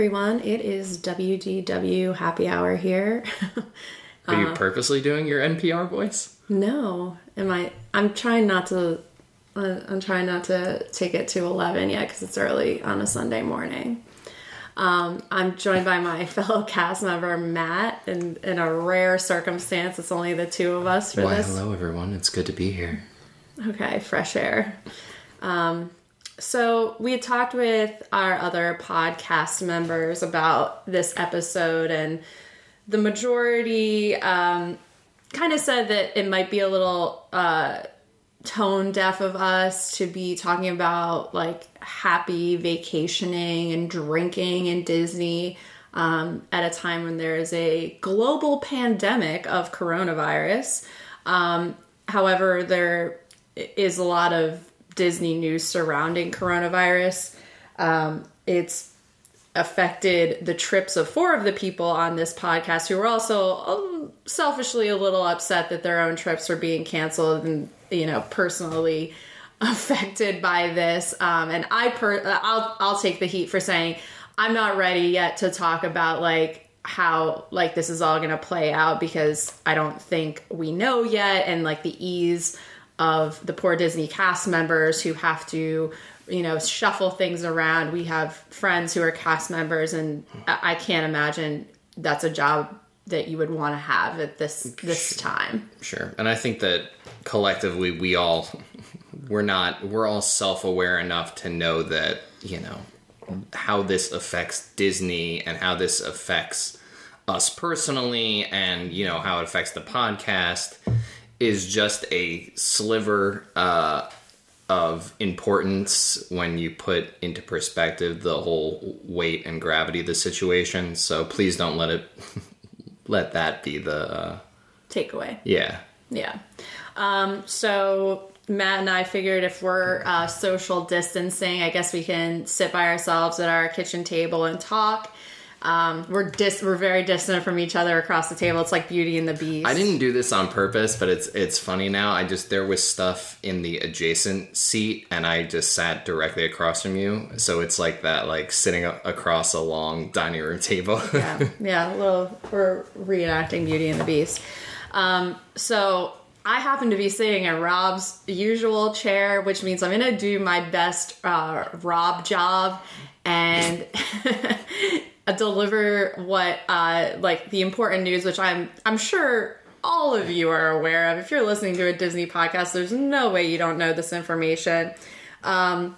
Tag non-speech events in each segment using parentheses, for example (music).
Everyone, it is WDW Happy Hour here. (laughs) Are you purposely doing your NPR voice? no, am I? I'm trying not to. Uh, I'm trying not to take it to eleven yet because it's early on a Sunday morning. Um, I'm joined by my (laughs) fellow cast member Matt, and in a rare circumstance, it's only the two of us for Why, this. hello everyone. It's good to be here. Okay, fresh air. Um, so we had talked with our other podcast members about this episode, and the majority um, kind of said that it might be a little uh, tone deaf of us to be talking about like happy vacationing and drinking in Disney um, at a time when there is a global pandemic of coronavirus. Um, however, there is a lot of Disney news surrounding coronavirus. Um, it's affected the trips of four of the people on this podcast who were also um, selfishly a little upset that their own trips were being canceled and you know personally (laughs) affected by this um, and i per i'll i'll take the heat for saying i'm not ready yet to talk about like how like this is all going to play out because i don't think we know yet and like the ease of the poor disney cast members who have to you know shuffle things around. We have friends who are cast members and i can't imagine that's a job that you would want to have at this this time. Sure. And I think that collectively we all we're not we're all self-aware enough to know that, you know, how this affects Disney and how this affects us personally and, you know, how it affects the podcast is just a sliver uh of importance when you put into perspective the whole weight and gravity of the situation. So please don't let it (laughs) let that be the uh, takeaway yeah. Yeah. Um, so Matt and I figured if we're uh, social distancing, I guess we can sit by ourselves at our kitchen table and talk. Um, we're dis- we're very distant from each other across the table. It's like Beauty and the Beast. I didn't do this on purpose, but it's it's funny now. I just there was stuff in the adjacent seat, and I just sat directly across from you. So it's like that, like sitting a- across a long dining room table. (laughs) yeah, yeah, a little. We're reenacting Beauty and the Beast. Um, so I happen to be sitting in Rob's usual chair, which means I'm going to do my best uh, Rob job and (laughs) deliver what uh, like the important news, which I'm I'm sure all of you are aware of. If you're listening to a Disney podcast, there's no way you don't know this information. Um,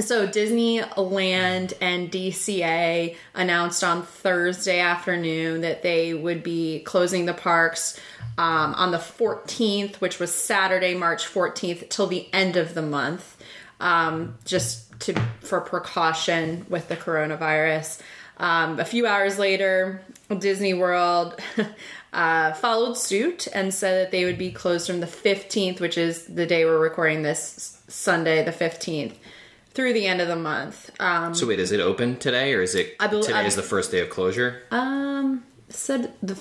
so Disneyland and DCA announced on Thursday afternoon that they would be closing the parks um, on the 14th, which was Saturday, March 14th, till the end of the month, um, just to for precaution with the coronavirus. Um, a few hours later, Disney World (laughs) uh, followed suit and said that they would be closed from the 15th, which is the day we're recording this Sunday, the 15th, through the end of the month. Um, so wait, is it open today, or is it I bel- today I- is the first day of closure? um, said the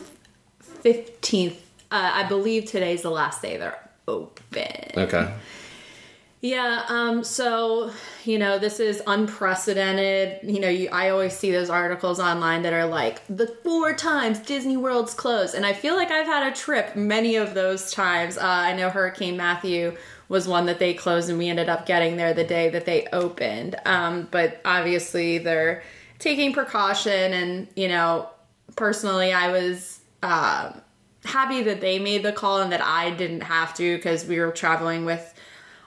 15th. Uh, I believe today's the last day they're open. okay. Yeah, um, so, you know, this is unprecedented. You know, you, I always see those articles online that are like, the four times Disney World's closed. And I feel like I've had a trip many of those times. Uh, I know Hurricane Matthew was one that they closed, and we ended up getting there the day that they opened. Um, but obviously, they're taking precaution. And, you know, personally, I was. Uh, happy that they made the call and that I didn't have to because we were traveling with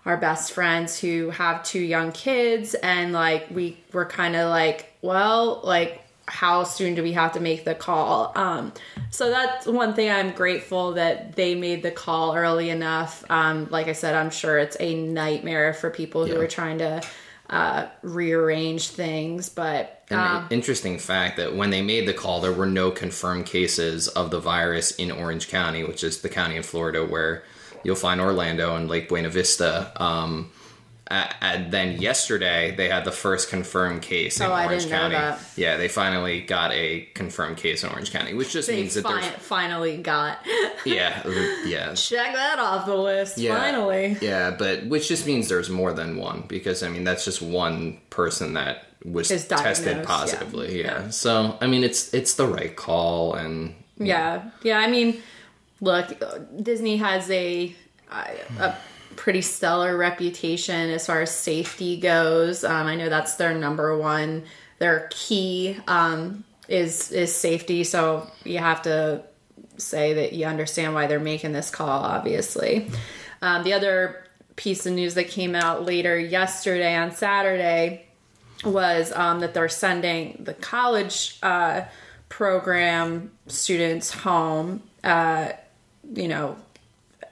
our best friends who have two young kids and like we were kind of like well like how soon do we have to make the call um so that's one thing i'm grateful that they made the call early enough um like i said i'm sure it's a nightmare for people who Yeah. are trying to uh rearrange things but um, interesting fact that when they made the call, there were no confirmed cases of the virus in Orange County, which is the county in Florida where you'll find Orlando and Lake Buena Vista. Um, uh, and then yesterday they had the first confirmed case in Oh, I Orange didn't know County. that. Yeah, they finally got a confirmed case in Orange County, which just They means that fi- there's finally got (laughs) yeah, yeah, check that off the list. Yeah. Finally, yeah, but which just means there's more than one because I mean that's just one person that was tested diagnosed, yeah. positively. Yeah. Yeah. So I mean it's it's the right call and yeah, yeah. I mean, look, Disney has a a pretty stellar reputation as far as safety goes. Um, I know that's their number one, their key um, is is safety. So you have to say that you understand why they're making this call. Obviously, um, the other piece of news that came out later yesterday on Saturday was um, that they're sending the college uh, program students home. Uh, you know,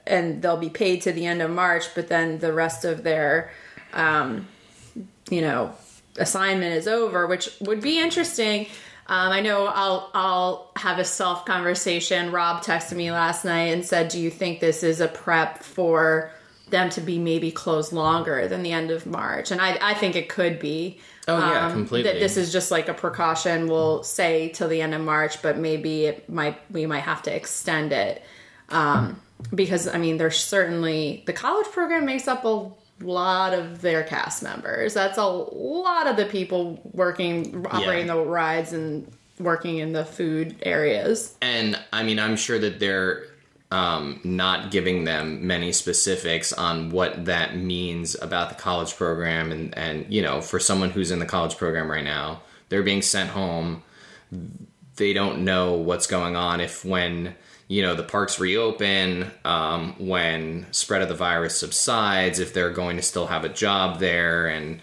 and they'll be paid to the end of March, but then the rest of their, um, you know, assignment is over, which would be interesting. Um, I know I'll I'll have a self conversation. Rob texted me last night and said, "Do you think this is a prep for them to be maybe closed longer than the end of March?" And I I think it could be. Oh, yeah, um, completely. That this is just like a precaution. We'll say till the end of March, but maybe it might we might have to extend it um, because I mean, there's certainly the college program makes up a lot of their cast members. That's a lot of the people working, operating the rides and working in the food areas. And I mean, I'm sure that they're um, not giving them many specifics on what that means about the college program. And, and, you know, for someone who's in the college program right now, they're being sent home. They don't know what's going on if when, you know, the parks reopen, um, when spread of the virus subsides, if they're going to still have a job there. And,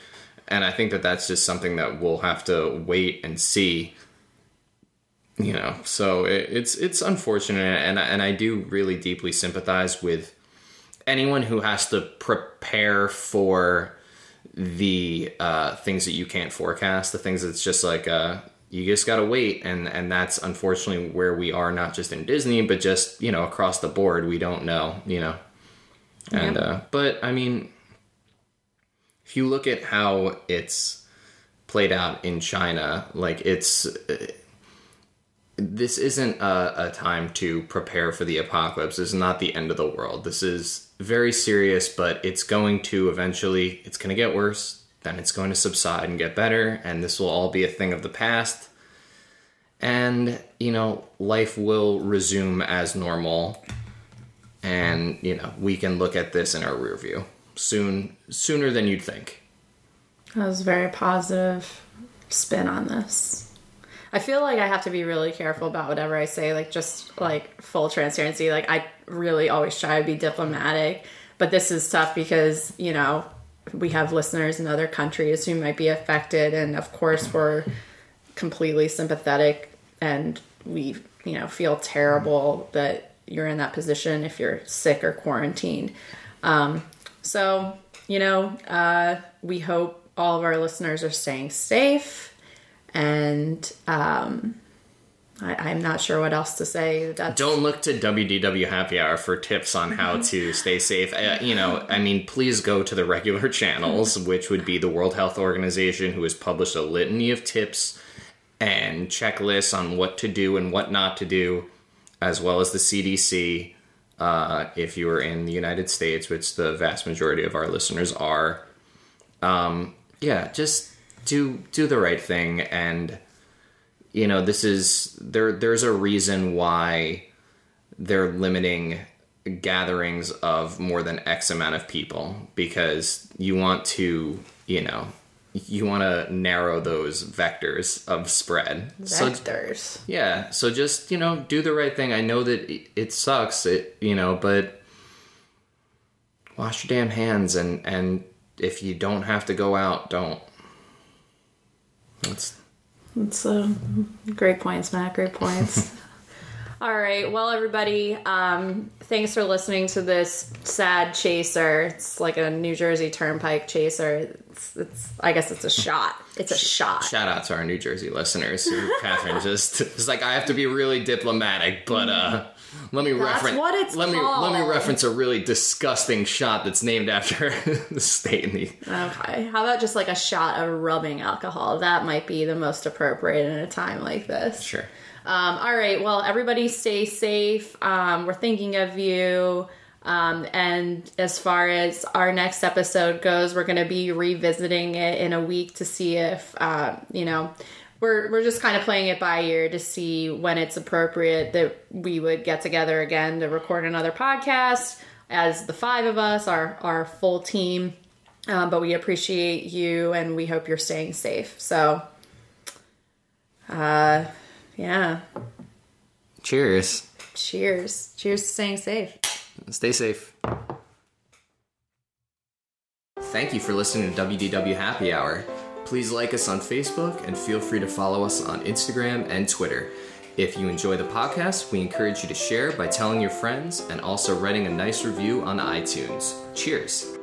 and I think that that's just something that we'll have to wait and see you know so it, it's it's unfortunate and I- and I do really deeply sympathize with anyone who has to prepare for the uh, things that you can't forecast the things that's just like uh, you just gotta wait and and that's unfortunately where we are not just in Disney but just you know across the board we don't know you know and Yeah. uh, but I mean if you look at how it's played out in China like it's this isn't a, a time to prepare for the apocalypse. This is not the end of the world. This is very serious, but it's going to eventually, it's going to get worse. Then it's going to subside and get better, and this will all be a thing of the past. And, you know, life will resume as normal. And, you know, we can look at this in our rear view soon, sooner than you'd think. That was a very positive spin on this. I feel like I have to be really careful about whatever I say, like just like full transparency. Like I really always try to be diplomatic, but this is tough because, you know, we have listeners in other countries who might be affected and of course we're completely sympathetic and we, you know, feel terrible that you're in that position if you're sick or quarantined. Um, so, you know, uh, we hope all of our listeners are staying safe and um, I, I'm not sure what else to say. That's, Don't look to WDW Happy Hour for tips on how to stay safe. Uh, you know, I mean, please go to the regular (laughs) channels, which would be the World Health Organization, who has published a litany of tips and checklists on what to do and what not to do, as well as the CDC. Uh, if you are in the United States, which the vast majority of our listeners are, um, yeah, just do do the right thing and you know this is there there's a reason why they're limiting gatherings of more than x amount of people because you want to you know you want to narrow those vectors of spread. So vectors. yeah so just you know do the right thing. I know that it, it sucks it you know but wash your damn hands and and if you don't have to go out don't. That's It's uh, great points, Matt. Great points. (laughs) All right. Well, everybody, um, thanks for listening to this sad chaser. It's like a New Jersey Turnpike chaser. It's, it's I guess it's a shot. It's a shot. Shout out to our New Jersey listeners. Catherine just is like, I have to be really diplomatic, but uh, let me reference. what it's let me let me reference a really disgusting shot that's named after (laughs) the state in the. Okay. How about just like a shot of rubbing alcohol? That might be the most appropriate in a time like this. Sure. Um, all right. Well, everybody stay safe. Um, we're thinking of you. Um, and as far as our next episode goes, we're going to be revisiting it in a week to see if, uh, you know, we're, we're just kind of playing it by ear to see when it's appropriate that we would get together again to record another podcast as the five of us, our, our full team. Um, but we appreciate you and we hope you're staying safe. So, uh, yeah. Cheers. Cheers. Cheers to staying safe. Stay safe. Thank you for listening to WDW Happy Hour. Please like us on Facebook and feel free to follow us on Instagram and Twitter. If you enjoy the podcast, we encourage you to share by telling your friends and also writing a nice review on iTunes. Cheers.